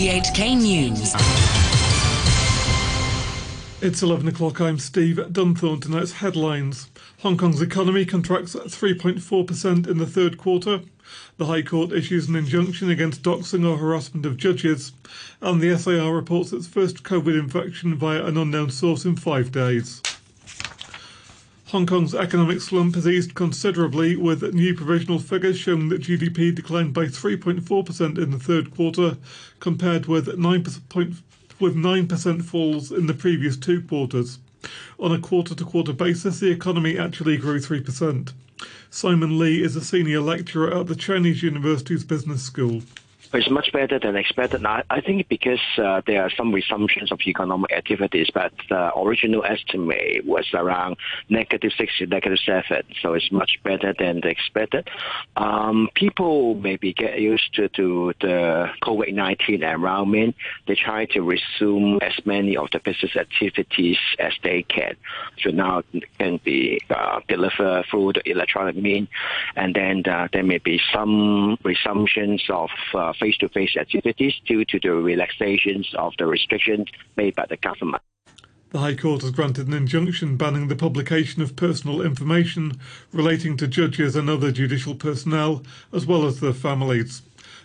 RTHK News. It's 11 o'clock. I'm Steve Dunthorne. Tonight's headlines. Hong Kong's economy contracts 3.4% in the third quarter. The High Court issues an injunction against doxing or harassment of judges. And the SAR reports its first COVID infection via an unknown source in five days. Hong Kong's economic slump has eased considerably, with new provisional figures showing that GDP declined by 3.4% in the third quarter, compared with 9%, with 9% falls in the previous two quarters. On a quarter to quarter basis, the economy actually grew 3%. Simon Lee is a senior lecturer at the Chinese University's Business School. It's much better than expected. Now, I think because uh, there are some resumptions of economic activities, but the original estimate was around negative six negative seven, so it's much better than expected. Um, people maybe get used to, to the COVID-19 environment. They try to resume as many of the business activities as they can. So now it can be uh, delivered through the electronic mean, and then uh, there may be some resumptions of uh, face-to-face activities due to the relaxations of the restrictions made by the government. The High Court has granted an injunction banning the publication of personal information relating to judges and other judicial personnel, as well as their families.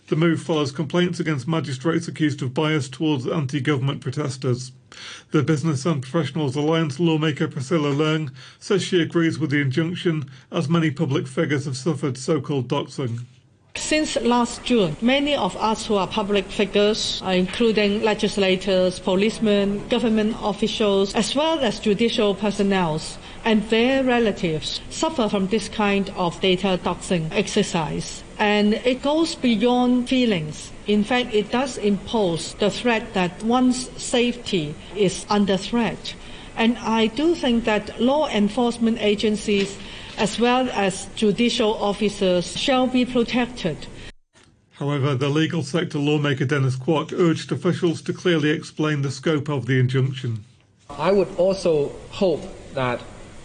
The move follows complaints against magistrates accused of bias towards anti government protesters. The Business and Professionals Alliance lawmaker Priscilla Leung says she agrees with the injunction, as many public figures have suffered so called doxing. Since last June, many of us who are public figures, uh, including legislators, policemen, government officials, as well as judicial personnel and their relatives, suffer from this kind of data doxing exercise. And it goes beyond feelings. In fact, it does impose the threat that one's safety is under threat. And I do think that law enforcement agencies as well as judicial officers shall be protected. However, the legal sector lawmaker Dennis Kwok urged officials to clearly explain the scope of the injunction. I would also hope that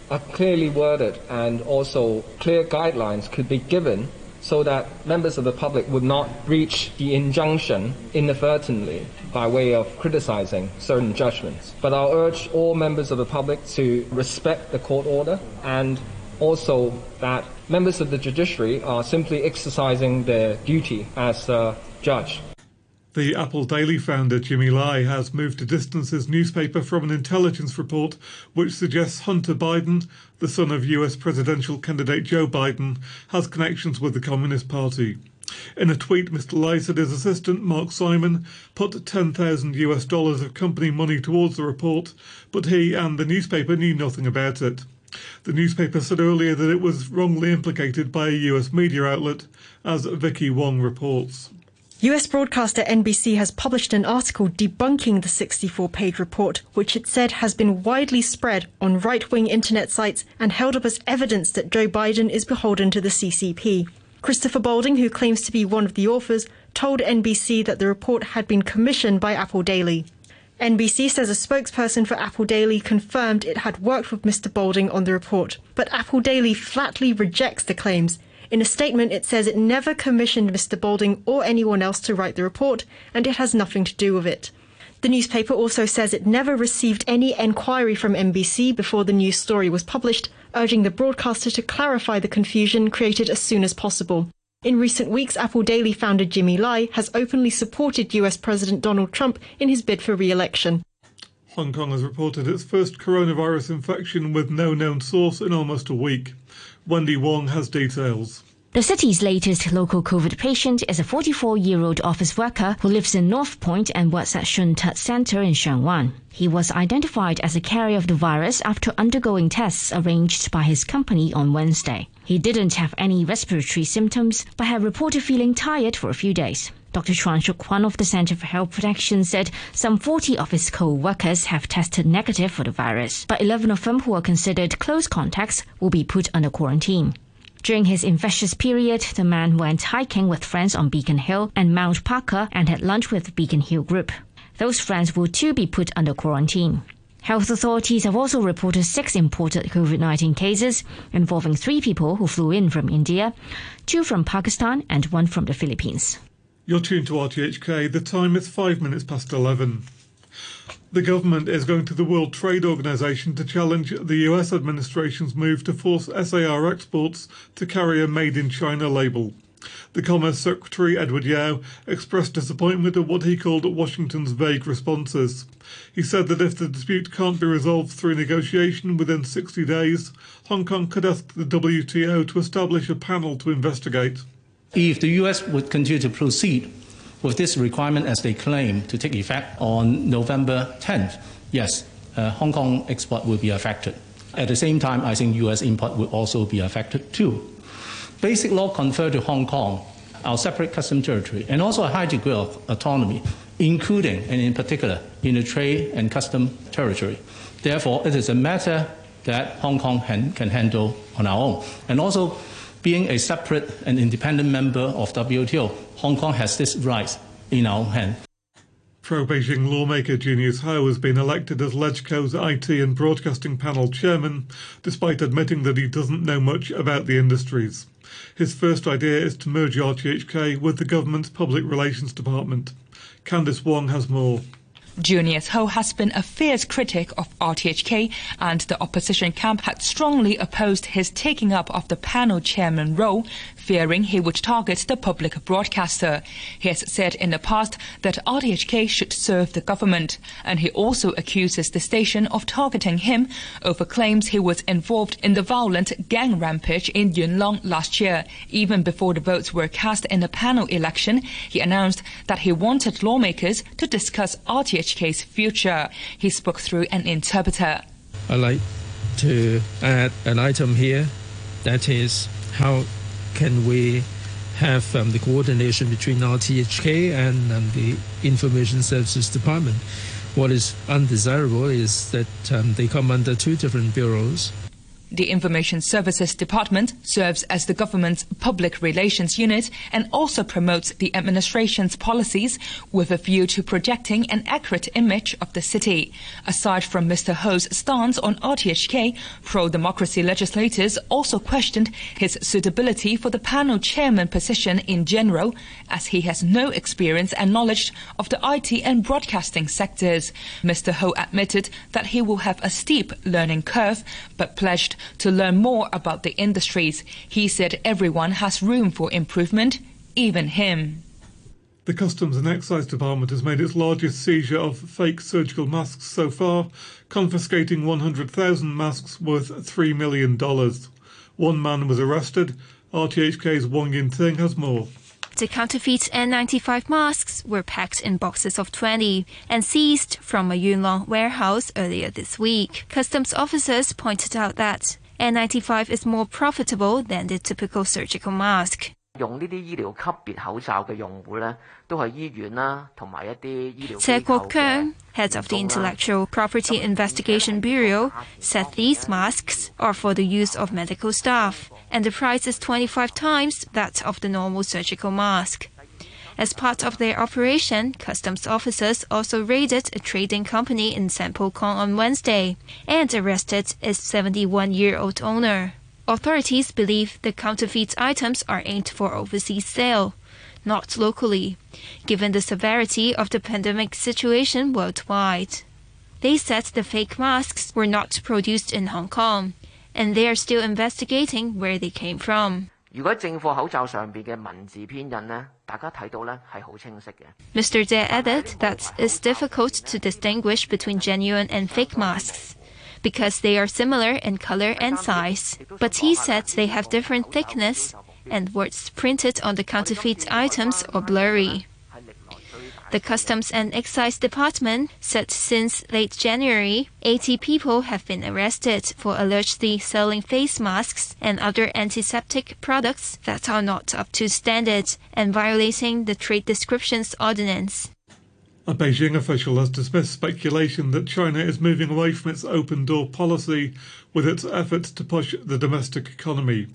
a clearly worded and also clear guidelines could be given so that members of the public would not breach the injunction inadvertently by way of criticizing certain judgments. But I'll urge all members of the public to respect the court order and also that members of the judiciary are simply exercising their duty as a judge. The Apple Daily founder Jimmy Lai has moved to distance his newspaper from an intelligence report which suggests Hunter Biden, the son of US presidential candidate Joe Biden, has connections with the Communist Party. In a tweet, Mr. Lai said his assistant, Mark Simon, put 10,000 US dollars of company money towards the report, but he and the newspaper knew nothing about it. The newspaper said earlier that it was wrongly implicated by a US media outlet, as Vicky Wong reports. US broadcaster NBC has published an article debunking the 64 page report, which it said has been widely spread on right wing internet sites and held up as evidence that Joe Biden is beholden to the CCP. Christopher Balding, who claims to be one of the authors, told NBC that the report had been commissioned by Apple Daily. NBC says a spokesperson for Apple Daily confirmed it had worked with Mr. Balding on the report, but Apple Daily flatly rejects the claims. In a statement, it says it never commissioned Mr. Balding or anyone else to write the report, and it has nothing to do with it. The newspaper also says it never received any enquiry from NBC before the news story was published, urging the broadcaster to clarify the confusion created as soon as possible. In recent weeks, Apple Daily founder Jimmy Lai has openly supported US President Donald Trump in his bid for re election. Hong Kong has reported its first coronavirus infection with no known source in almost a week. Wendy Wong has details. The city's latest local COVID patient is a 44 year old office worker who lives in North Point and works at Shun Tak Center in Sheung He was identified as a carrier of the virus after undergoing tests arranged by his company on Wednesday. He didn't have any respiratory symptoms but had reported feeling tired for a few days. Dr. Chuang Shuk of the Center for Health Protection said some 40 of his co-workers have tested negative for the virus, but 11 of them who are considered close contacts will be put under quarantine. During his infectious period, the man went hiking with friends on Beacon Hill and Mount Parker and had lunch with the Beacon Hill group. Those friends will too be put under quarantine. Health authorities have also reported six imported COVID 19 cases involving three people who flew in from India, two from Pakistan, and one from the Philippines. You're tuned to RTHK. The time is five minutes past 11. The government is going to the World Trade Organization to challenge the US administration's move to force SAR exports to carry a Made in China label. The Commerce Secretary, Edward Yau, expressed disappointment at what he called Washington's vague responses. He said that if the dispute can't be resolved through negotiation within 60 days, Hong Kong could ask the WTO to establish a panel to investigate. If the US would continue to proceed with this requirement as they claim to take effect on November 10th, yes, uh, Hong Kong export will be affected. At the same time, I think US import will also be affected too. Basic law confer to Hong Kong our separate custom territory and also a high degree of autonomy, including and in particular in the trade and custom territory. Therefore, it is a matter that Hong Kong can, can handle on our own. And also, being a separate and independent member of WTO, Hong Kong has this right in our hand. Pro Beijing lawmaker Junius Ho has been elected as LegCo's IT and Broadcasting Panel chairman, despite admitting that he doesn't know much about the industries. His first idea is to merge RTHK with the government's public relations department. Candice Wong has more. Junius Ho has been a fierce critic of RTHK, and the opposition camp had strongly opposed his taking up of the panel chairman role, fearing he would target the public broadcaster. He has said in the past that RTHK should serve the government, and he also accuses the station of targeting him over claims he was involved in the violent gang rampage in Yuen Long last year. Even before the votes were cast in the panel election, he announced that he wanted lawmakers to discuss RTHK's future. He spoke through an interpreter. I'd like to add an item here that is how can we have um, the coordination between our RTHK and um, the Information Services Department. What is undesirable is that um, they come under two different bureaus. The Information Services Department serves as the government's public relations unit and also promotes the administration's policies with a view to projecting an accurate image of the city. Aside from Mr. Ho's stance on RTHK, pro-democracy legislators also questioned his suitability for the panel chairman position in general, as he has no experience and knowledge of the IT and broadcasting sectors. Mr. Ho admitted that he will have a steep learning curve, but pledged to learn more about the industries. He said everyone has room for improvement, even him. The Customs and Excise Department has made its largest seizure of fake surgical masks so far, confiscating 100,000 masks worth $3 million. One man was arrested. RTHK's Wong Yin Ting has more. The counterfeit N95 masks were packed in boxes of 20 and seized from a Yuen Long warehouse earlier this week. Customs officers pointed out that N95 is more profitable than the typical surgical mask. 用呢啲醫療級別口罩嘅用戶咧，都係醫院啦，同埋一啲醫療。謝國強，Head of the Intellectual Property Investigation Bureau, said these masks are for the use of medical staff, and the price is 25 times that of the normal surgical mask. As part of their operation, customs officers also raided a trading company in San Po Kong on Wednesday and arrested its 71 year old owner. Authorities believe the counterfeit items are aimed for overseas sale, not locally, given the severity of the pandemic situation worldwide. They said the fake masks were not produced in Hong Kong, and they are still investigating where they came from. 如果正货口罩上边嘅文字编印呢，大家睇到呢系好清晰嘅。 Mr. Dare added that it's difficult to distinguish between genuine and fake masks because they are similar in color and size. But he said they have different thickness and words printed on the counterfeit items are blurry. The Customs and Excise Department said since late January, 80 people have been arrested for allegedly selling face masks and other antiseptic products that are not up to standard and violating the Trade Descriptions Ordinance. A Beijing official has dismissed speculation that China is moving away from its open door policy with its efforts to push the domestic economy.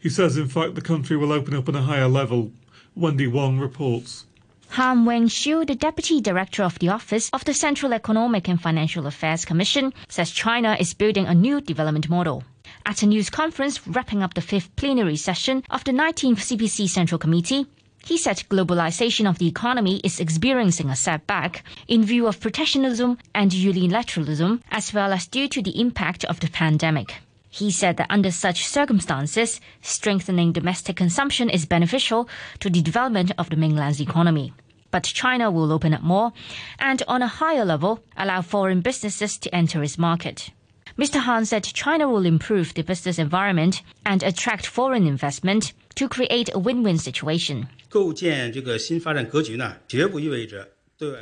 He says, in fact, the country will open up on a higher level. Wendy Wong reports. Han Wenxiu, the deputy director of the Office of the Central Economic and Financial Affairs Commission, says China is building a new development model. At a news conference wrapping up the fifth plenary session of the 19th CPC Central Committee, He said globalization of the economy is experiencing a setback in view of protectionism and unilateralism, as well as due to the impact of the pandemic. He said that under such circumstances, strengthening domestic consumption is beneficial to the development of the mainland's economy. But China will open up more and, on a higher level, allow foreign businesses to enter its market. Mr. Han said China will improve the business environment and attract foreign investment to create a win-win situation.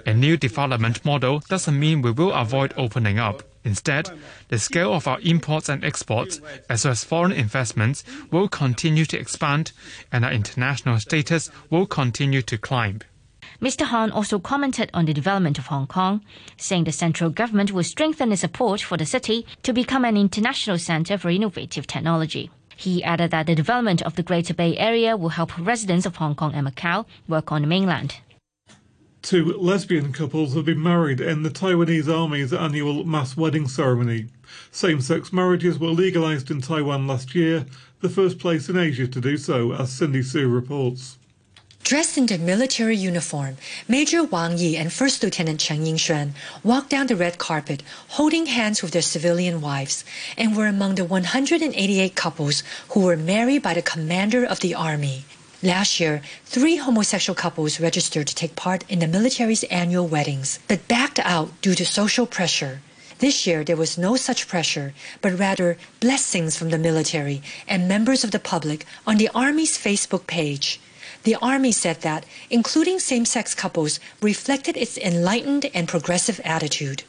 A new development model doesn't mean we will avoid opening up. Instead, the scale of our imports and exports, as well as foreign investments, will continue to expand, and our international status will continue to climb. Mr. Han also commented on the development of Hong Kong, saying the central government will strengthen its support for the city to become an international center for innovative technology. He added that the development of the Greater Bay Area will help residents of Hong Kong and Macau work on the mainland. Two lesbian couples have been married in the Taiwanese Army's annual mass wedding ceremony. Same sex marriages were legalized in Taiwan last year, the first place in Asia to do so, as Cindy Sui reports. Dressed in their military uniform, Major Wang Yi and First Lieutenant Chen Yingxuan walked down the red carpet holding hands with their civilian wives and were among the 188 couples who were married by the commander of the army. Last year, three homosexual couples registered to take part in the military's annual weddings, but backed out due to social pressure. This year, there was no such pressure, but rather blessings from the military and members of the public on the Army's Facebook page. The Army said that including same sex couples reflected its enlightened and progressive attitude.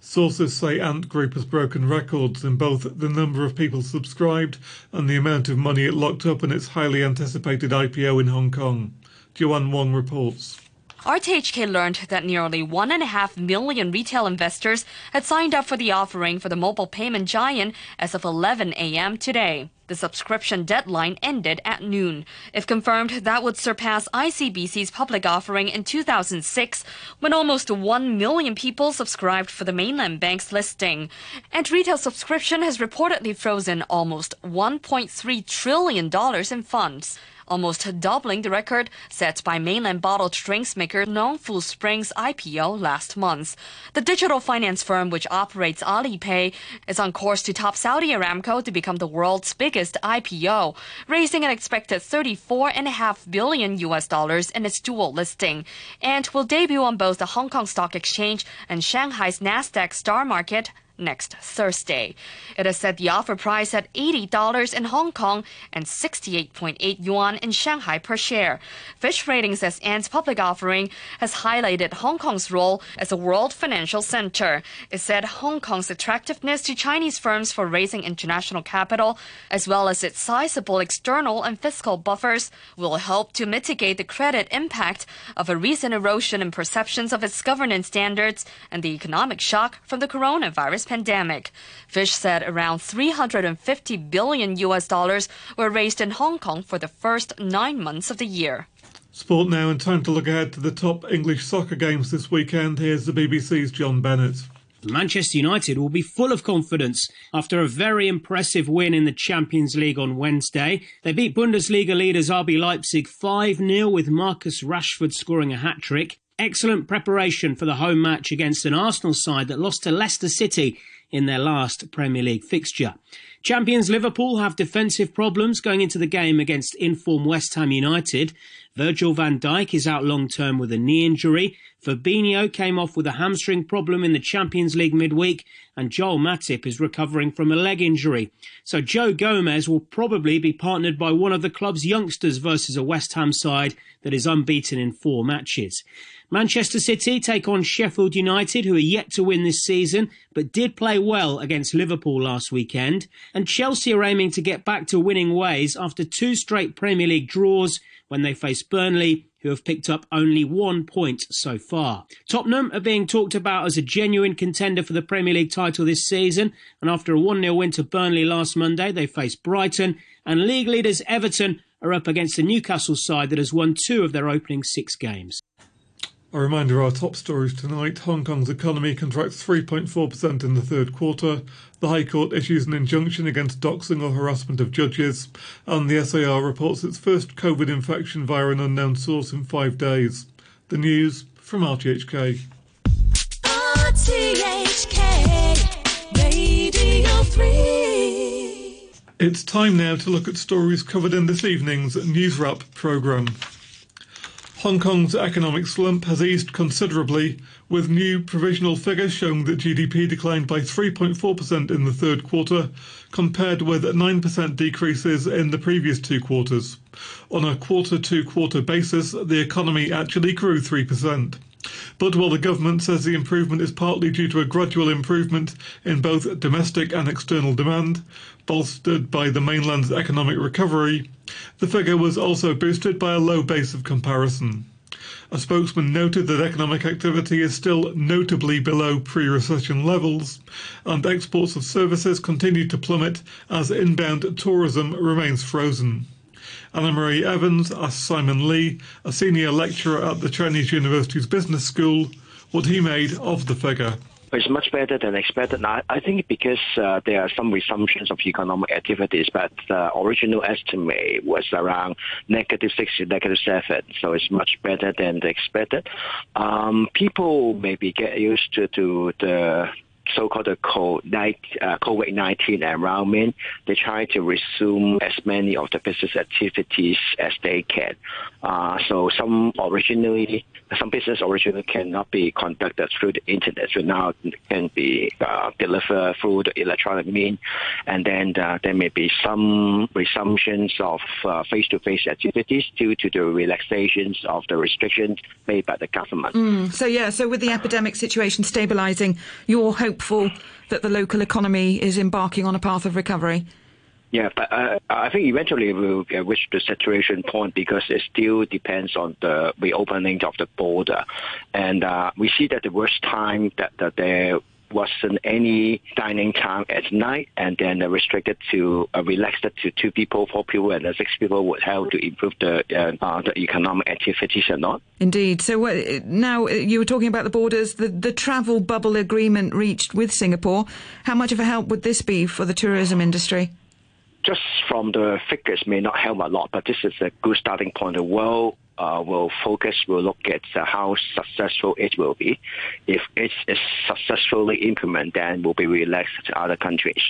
Sources say Ant Group has broken records in both the number of people subscribed and the amount of money it locked up in its highly anticipated IPO in Hong Kong. Joanne Wong reports. RTHK learned that nearly 1.5 million retail investors had signed up for the offering for the mobile payment giant as of 11 a.m. today. The subscription deadline ended at noon. If confirmed, that would surpass ICBC's public offering in 2006, when almost 1 million people subscribed for the mainland bank's listing. And retail subscription has reportedly frozen almost $1.3 trillion in funds almost doubling the record set by mainland bottled drinks maker Nongfu Springs IPO last month. The digital finance firm which operates Alipay is on course to top Saudi Aramco to become the world's biggest IPO, raising an expected 34.5 billion US dollars in its dual listing, and will debut on both the Hong Kong Stock Exchange and Shanghai's Nasdaq Star Market next Thursday. It has set the offer price at $80 in Hong Kong and 68.8 yuan in Shanghai per share. Fitch Ratings says Ant's public offering has highlighted Hong Kong's role as a world financial center. It said Hong Kong's attractiveness to Chinese firms for raising international capital, as well as its sizable external and fiscal buffers, will help to mitigate the credit impact of a recent erosion in perceptions of its governance standards and the economic shock from the coronavirus pandemic. Fitch said around 350 billion US dollars were raised in Hong Kong for the first nine months of the year. Sport now, and time to look ahead to the top English soccer games this weekend. Here's the BBC's John Bennett. Manchester United will be full of confidence after a very impressive win in the Champions League on Wednesday. They beat Bundesliga leaders RB Leipzig 5 0 with Marcus Rashford scoring a hat trick. Excellent preparation for the home match against an Arsenal side that lost to Leicester City in their last Premier League fixture. Champions Liverpool have defensive problems going into the game against inform West Ham United. Virgil van Dijk is out long term with a knee injury. Fabinho came off with a hamstring problem in the Champions League midweek, and Joel Matip is recovering from a leg injury. So Joe Gomez will probably be partnered by one of the club's youngsters versus a West Ham side that is unbeaten in four matches. Manchester City take on Sheffield United, who are yet to win this season, but did play well against Liverpool last weekend. And Chelsea are aiming to get back to winning ways after two straight Premier League draws when they face Burnley, who have picked up only one point so far. Tottenham are being talked about as a genuine contender for the Premier League title this season, and after a 1 0 win to Burnley last Monday, they face Brighton, and league leaders Everton are up against the Newcastle side that has won two of their opening six games. A reminder of our top stories tonight Hong Kong's economy contracts 3.4% in the third quarter. The High Court issues an injunction against doxing or harassment of judges. And the SAR reports its first COVID infection via an unknown source in five days. The news from RTHK. RTHK Radio 3. It's time now to look at stories covered in this evening's News Wrap programme. Hong Kong's economic slump has eased considerably, with new provisional figures showing that GDP declined by 3.4% in the third quarter, compared with 9% decreases in the previous two quarters. On a quarter to quarter basis, the economy actually grew 3%. But while the government says the improvement is partly due to a gradual improvement in both domestic and external demand, bolstered by the mainland's economic recovery, the figure was also boosted by a low base of comparison. A spokesman noted that economic activity is still notably below pre recession levels, and exports of services continue to plummet as inbound tourism remains frozen. Annemarie Evans asked Simon Lee, a senior lecturer at the Chinese University's Business School, what he made of the figure. It's much better than expected. Now, I think because uh, there are some resumptions of economic activities, but the original estimate was around negative six to negative seven, so it's much better than expected. Um, people maybe get used to, to the so-called the COVID-19 uh, environment, they try to resume as many of the business activities as they can. Uh, so some originally, some business originally cannot be conducted through the internet, so now can be uh, delivered through the electronic mean, and then uh, there may be some resumptions of uh, face-to-face activities due to the relaxations of the restrictions made by the government. Mm, so yeah, so with the epidemic situation stabilising, you're hopeful that the local economy is embarking on a path of recovery? Yeah, but uh, I think eventually we'll reach the saturation point because it still depends on the reopening of the border. And uh, we see that the worst time that, that there wasn't any dining time at night, and then restricted to uh, relaxed to two people, four people, and six people would help to improve the uh, uh, the economic activities or not. Indeed. So uh, now uh, you were talking about the borders, the the travel bubble agreement reached with Singapore. How much of a help would this be for the tourism industry? Just from the figures may not help a lot, but this is a good starting point. The world uh, will focus, will look at uh, how successful it will be. If it is successfully implemented, then will be relaxed to other countries,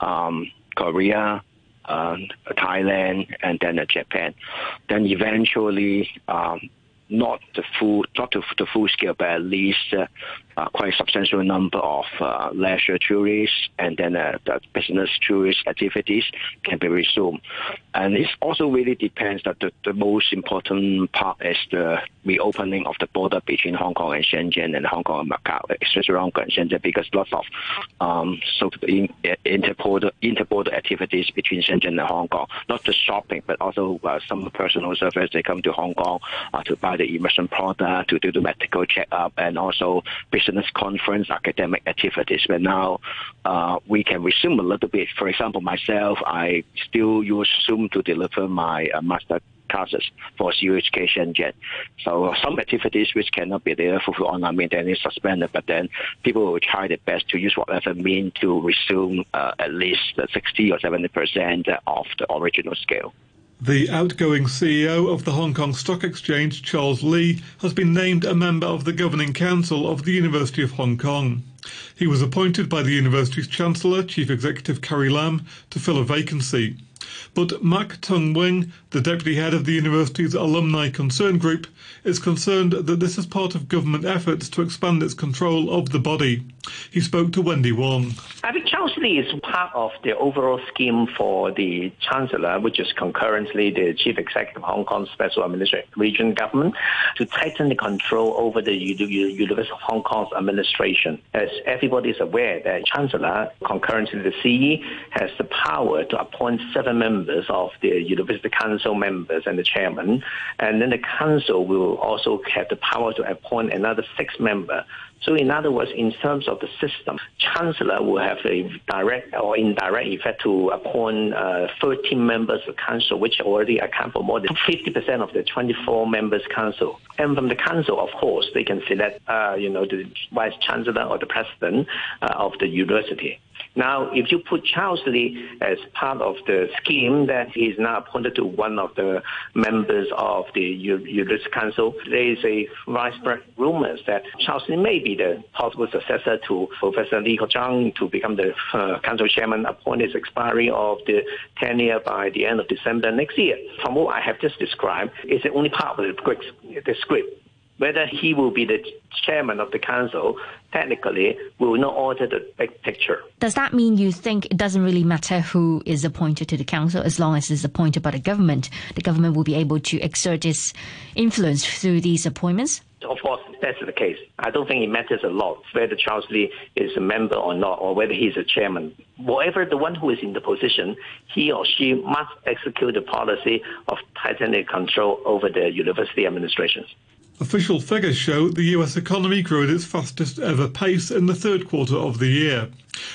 um, Korea, uh, Thailand, and then uh, Japan. Then eventually, um, not the full, not the, the full scale, but at least uh, uh, quite a substantial number of uh, leisure tourists and then uh, the business tourist activities can be resumed. And it also really depends that the, the most important part is the reopening of the border between Hong Kong and Shenzhen and Hong Kong and Macau, especially Hong Kong and Shenzhen, because lots of um, so in, interborder, interborder activities between Shenzhen and Hong Kong, not just shopping, but also uh, some personal service. They come to Hong Kong uh, to buy the immersion product, to do the medical checkup, and also business conference, academic activities. But now uh, we can resume a little bit. For example, myself, I still use Zoom to deliver my uh, master classes for CUHK Shenzhen. So some activities which cannot be there for online mean then is suspended, but then people will try their best to use whatever mean to resume uh, at least 60 or 70 percent of the original scale. The outgoing CEO of the Hong Kong Stock Exchange, Charles Li, has been named a member of the Governing Council of the University of Hong Kong. He was appointed by the university's Chancellor, Chief Executive Carrie Lam, to fill a vacancy. But Mak Tung Wing, the deputy head of the university's alumni concern group, is concerned that this is part of government efforts to expand its control of the body. He spoke to Wendy Wong. I think Charles Li is part of the overall scheme for the Chancellor, which is concurrently the Chief Executive of Hong Kong Special Administrative Region Government, to tighten the control over the University of Hong Kong's administration. As everybody is aware, the Chancellor, concurrently the CE, has the power to appoint seven members of the University Council members and the chairman, and then the Council will also have the power to appoint another six members so in other words, in terms of the system, Chancellor will have a direct or indirect effect to appoint uh, 13 members of council, which already account for more than 50% of the 24 members council. And from the council, of course, they can select, uh, you know, the vice chancellor or the president uh, of the university. Now, if you put Charles Li as part of the scheme that he's now appointed to one of the members of the University Council, there is a widespread rumors that Charles Li may be the possible successor to Professor Li Kwok-cheung to become the uh, council chairman upon his expiry of the tenure by the end of December next year. From what I have just described, it's only part of the script whether he will be the chairman of the council technically will not alter the big picture. Does that mean you think it doesn't really matter who is appointed to the council as long as it's appointed by the government? The government will be able to exert its influence through these appointments? Of course, that's the case. I don't think it matters a lot whether Charles Li is a member or not, or whether he's a chairman. Whatever the one who is in the position, he or she must execute the policy of tightening control over the university administrations. Official figures show the US economy grew at its fastest ever pace in the third quarter of the year.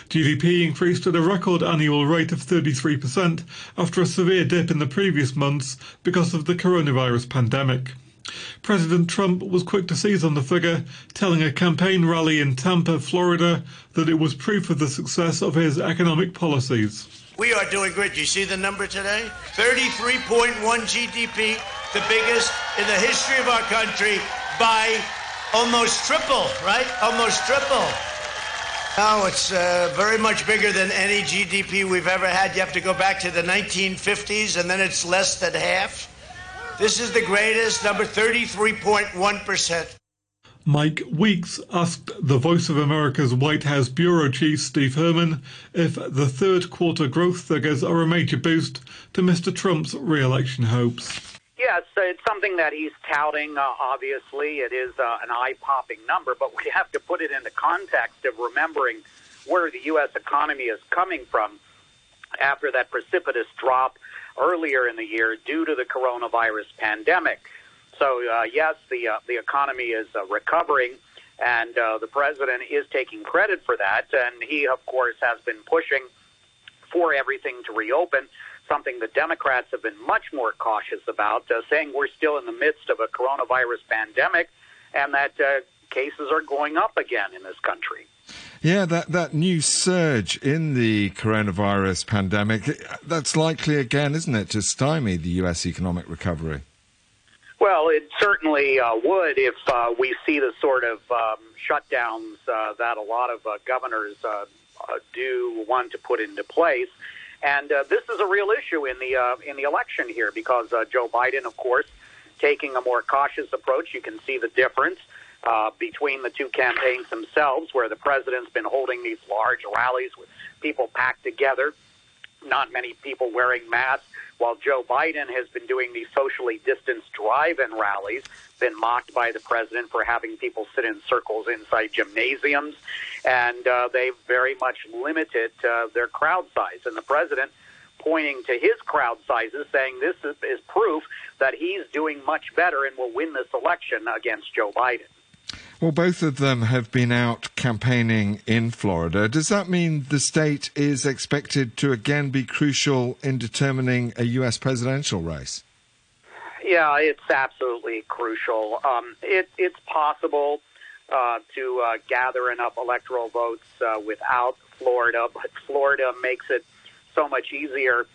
GDP increased at a record annual rate of 33% after a severe dip in the previous months because of the coronavirus pandemic. President Trump was quick to seize on the figure, telling a campaign rally in Tampa, Florida, that it was proof of the success of his economic policies. We are doing great. Do You see the number today? 33.1 GDP the biggest in the history of our country by almost triple, right? Almost triple. Now it's uh, very much bigger than any GDP we've ever had. You have to go back to the 1950s, and then it's less than half. This is the greatest, number 33.1%. Mike Weeks asked the Voice of America's White House Bureau Chief Steve Herman if the third quarter growth figures are a major boost to Mr. Trump's re election hopes. Yes, it's something that he's touting. Uh, obviously, it is uh, an eye-popping number, but we have to put it in the context of remembering where the U.S. economy is coming from after that precipitous drop earlier in the year due to the coronavirus pandemic. So, uh, yes, the uh, the economy is uh, recovering, and uh, the president is taking credit for that. And he, of course, has been pushing for everything to reopen something the Democrats have been much more cautious about, uh, saying we're still in the midst of a coronavirus pandemic and that uh, cases are going up again in this country. Yeah, that, that new surge in the coronavirus pandemic, that's likely again, isn't it, to stymie the U.S. economic recovery? Well, it certainly uh, would if uh, we see the sort of um, shutdowns uh, that a lot of uh, governors uh, uh, do want to put into place. And uh, this is a real issue in the uh, in the election here because uh, Joe Biden, of course, taking a more cautious approach. You can see the difference uh, between the two campaigns themselves, where the president's been holding these large rallies with people packed together, not many people wearing masks, while Joe Biden has been doing these socially distanced drive-in rallies, been mocked by the president for having people sit in circles inside gymnasiums and uh, they've very much limited uh, their crowd size. And the president pointing to his crowd sizes, saying this is, is proof that he's doing much better and will win this election against Joe Biden. Well, both of them have been out campaigning in Florida. Does that mean the state is expected to again be crucial in determining a U.S. presidential race? Yeah, it's absolutely crucial. Um, it, it's possible uh, to uh, gather enough electoral votes uh, without Florida, but Florida makes it so much easier.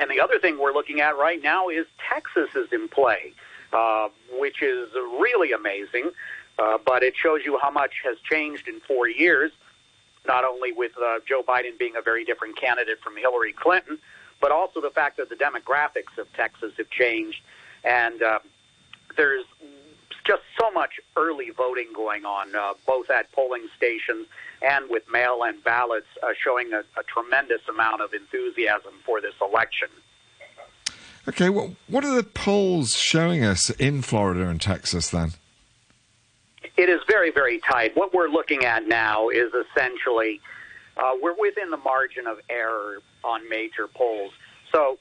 And the other thing we're looking at right now is Texas is in play, uh, which is really amazing. Uh, but it shows you how much has changed in four years, not only with uh, Joe Biden being a very different candidate from Hillary Clinton, but also the fact that the demographics of Texas have changed. And uh, there's just so much early voting going on, uh, both at polling stations and with mail in ballots, uh, showing a, a, tremendous amount of enthusiasm for this election. Okay, well, what are the polls showing us in Florida and Texas then? It is very, very tight. What we're looking at now is essentially uh, we're within the margin of error on major polls. So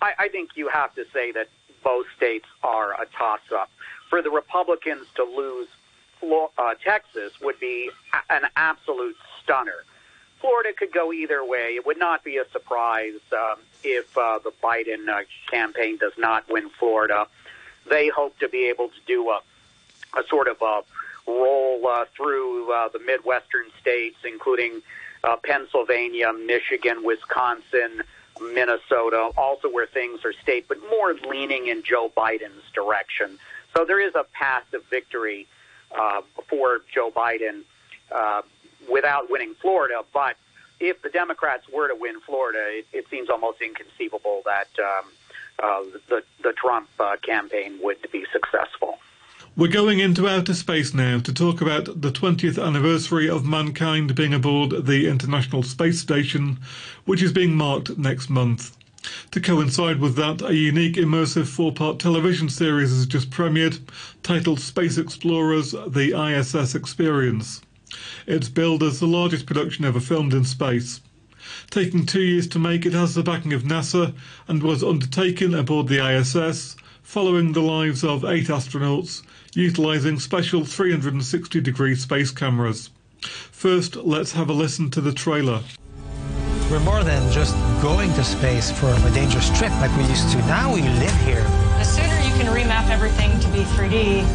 I, I think you have to say that both states are a toss up for the Republicans to lose uh, Texas would be an absolute stunner. Florida could go either way. It would not be a surprise um, if uh, the Biden uh, campaign does not win Florida. They hope to be able to do a, a sort of a roll uh, through uh, the Midwestern states, including uh, Pennsylvania, Michigan, Wisconsin, Minnesota, also where things are state, but more leaning in Joe Biden's direction. So there is a path to victory uh, for Joe Biden uh, without winning Florida. But if the Democrats were to win Florida, it, it seems almost inconceivable that um, uh, the the Trump uh, campaign would be successful. We're going into outer space now to talk about the 20th anniversary of mankind being aboard the International Space Station, which is being marked next month. To coincide with that, a unique immersive four part television series has just premiered titled Space Explorers The ISS Experience. It's billed as the largest production ever filmed in space. Taking two years to make, it has the backing of NASA and was undertaken aboard the ISS following the lives of eight astronauts utilizing special 360 degree space cameras. First, let's have a listen to the trailer. We're more than just going to space for a dangerous trip like we used to. Now we live here. The sooner you can remap everything to be 3D.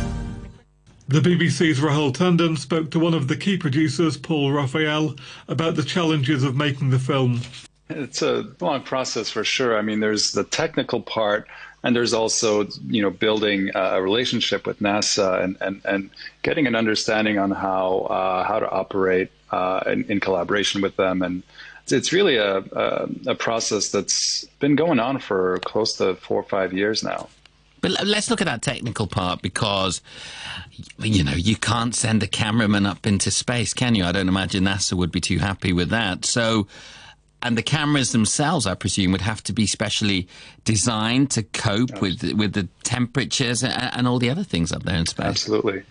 The BBC's Rahul Tandon spoke to one of the key producers, Paul Raphael, about the challenges of making the film. It's a long process for sure. I mean, there's the technical part, and there's also you know building a relationship with NASA and and, and getting an understanding on how uh, how to operate uh, in, in, collaboration with them and it's really a, a, a process that's been going on for close to four or five years now. But let's look at that technical part because, you know, you can't send a cameraman up into space, can you? I don't imagine NASA would be too happy with that. So, and the cameras themselves, I presume, would have to be specially designed to cope with with the temperatures and, and, all the other things up there in space. Absolutely.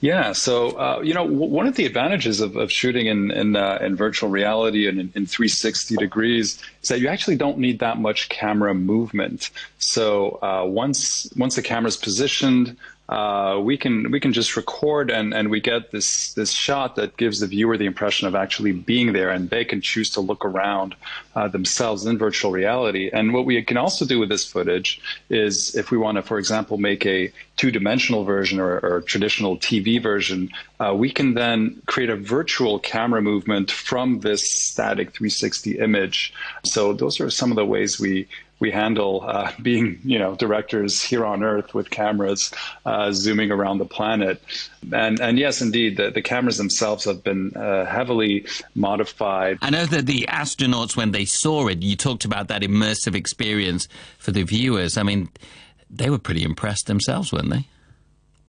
Yeah, so uh, you know, w- one of the advantages of, of shooting in in, uh, in virtual reality and in, in, 360 degrees is that you actually don't need that much camera movement. So uh, once once the camera is positioned, uh, we can we can just record and, and we get this this shot that gives the viewer the impression of actually being there and they can choose to look around uh, themselves in virtual reality. And what we can also do with this footage is if we want to for example make a two-dimensional version or, or traditional TV version uh, we can then create a virtual camera movement from this static 360 image. So those are some of the ways we we handle uh, being, you know, directors here on Earth with cameras uh, zooming around the planet. And and yes, indeed, the, the cameras themselves have been uh, heavily modified. I know that the astronauts, when they saw it, you talked about that immersive experience for the viewers. I mean, they were pretty impressed themselves, weren't they?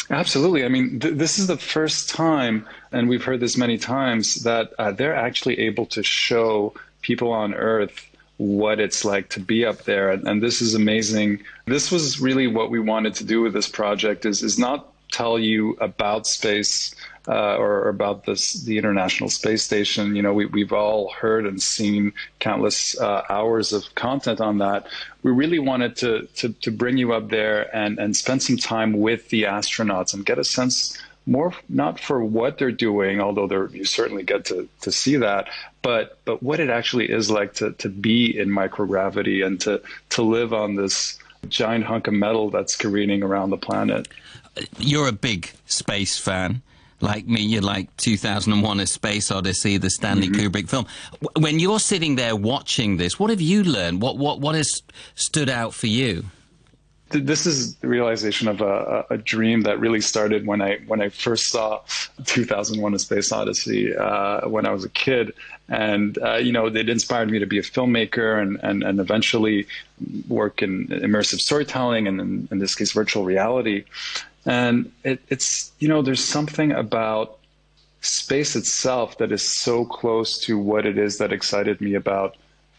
Absolutely. I mean, th- this is the first time, and we've heard this many times, that uh, they're actually able to show people on Earth what it's like to be up there. And, and, this is amazing. This was really what we wanted to do with this project is, is not tell you about space uh, or, about this, the International Space Station. You know, we, we've all heard and seen countless uh, hours of content on that. We really wanted to, to, to bring you up there and, and spend some time with the astronauts and get a sense more not for what they're doing, although you certainly get to, to see that, but but what it actually is like to, to be in microgravity and to, to live on this giant hunk of metal that's careening around the planet. You're a big space fan. Like me, you like 2001 A Space Odyssey, the Stanley mm-hmm. Kubrick film. When you're sitting there watching this, what have you learned? What, what, what has stood out for you? This is the realization of a, a, dream that really started when I when I first saw 2001: A Space Odyssey uh, when I was a kid, and uh, you know it inspired me to be a filmmaker and and, and eventually work in immersive storytelling and in, in this case virtual reality. And it, it's you know there's something about space itself that is so close to what it is that excited me about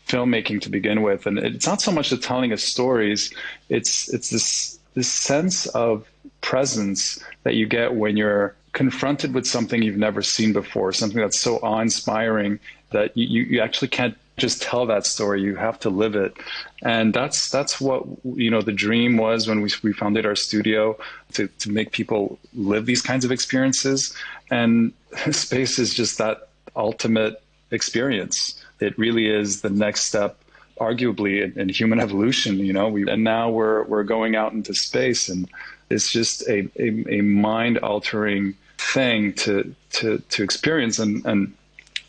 filmmaking to begin with, and it's not so much the telling of stories; it's it's this this sense of presence that you get when you're confronted with something you've never seen before, something that's so awe-inspiring that you, you actually can't just tell that story. You have to live it, and that's that's what you know. The dream was when we we founded our studio to to make people live these kinds of experiences, and space is just that ultimate experience. It really is the next step arguably in, in, human evolution, you know, we, and now we're, we're going out into space and it's just a, a, a mind altering thing to, to, to experience. And, and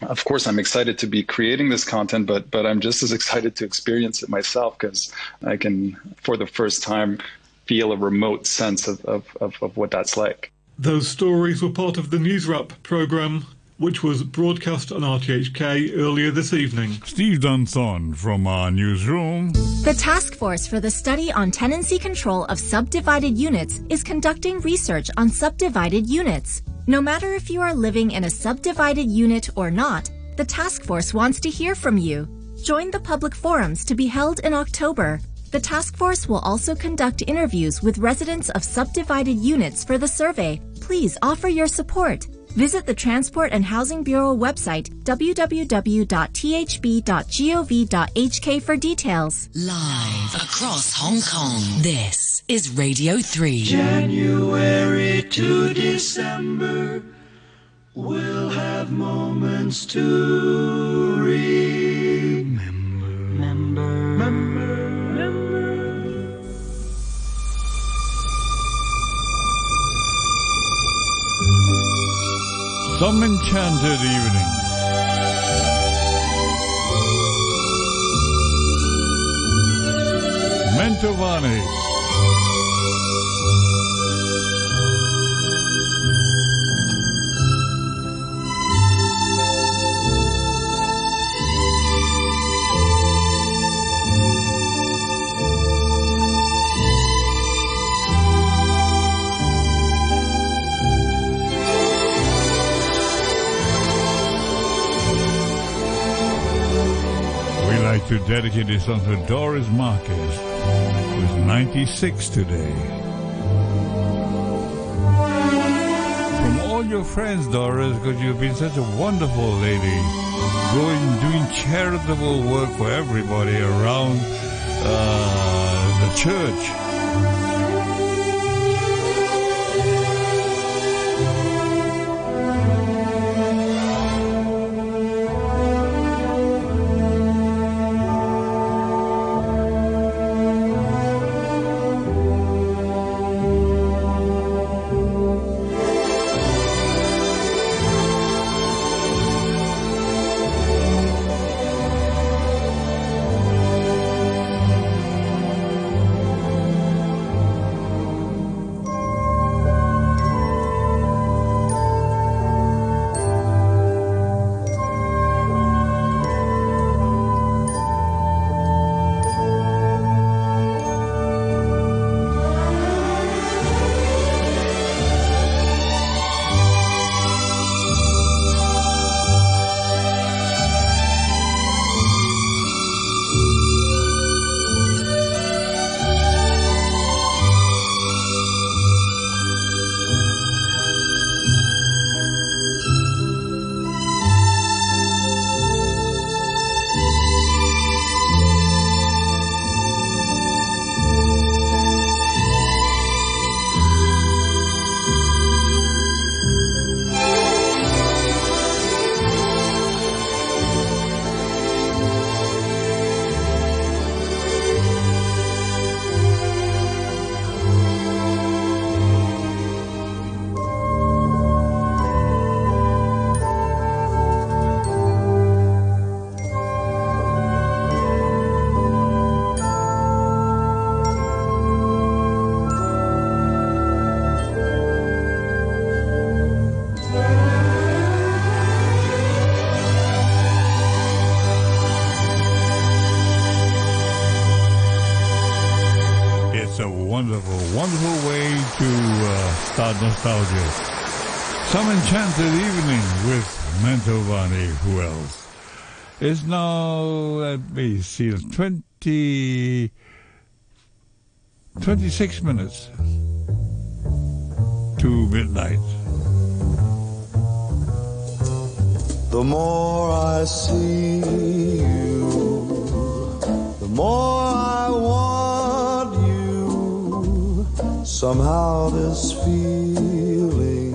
of course, I'm excited to be creating this content, but, but I'm just as excited to experience it myself because I can, for the first time, feel a remote sense of, of, of, of what that's like. Those stories were part of the News Wrap programme which was broadcast on RTHK earlier this evening. Steve Dunthorne from our newsroom. The Task Force for the Study on Tenancy Control of Subdivided Units is conducting research on subdivided units. No matter if you are living in a subdivided unit or not, the task force wants to hear from you. Join the public forums to be held in October. The task force will also conduct interviews with residents of subdivided units for the survey. Please offer your support. Visit the Transport and Housing Bureau website www.thb.gov.hk for details. Live across Hong Kong, this is Radio 3. January to December, we'll have moments to remember. Some enchanted evening. Mantovani. To dedicate this song to Doris Marquez, who's 96 today. From all your friends, Doris, because you've been such a wonderful lady, going doing charitable work for everybody around uh, the church. Uh, nostalgia. Some enchanted evening with Mantovani. Who else? It's now, let me see, 20, 26 minutes to midnight. The more I see you, the more I want. Somehow this feeling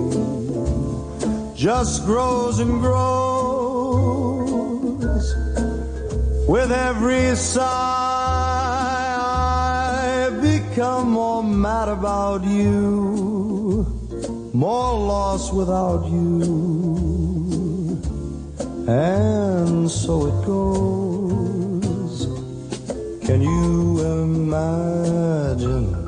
just grows and grows. With every sigh, I become more mad about you, more lost without you. And so it goes. Can you imagine?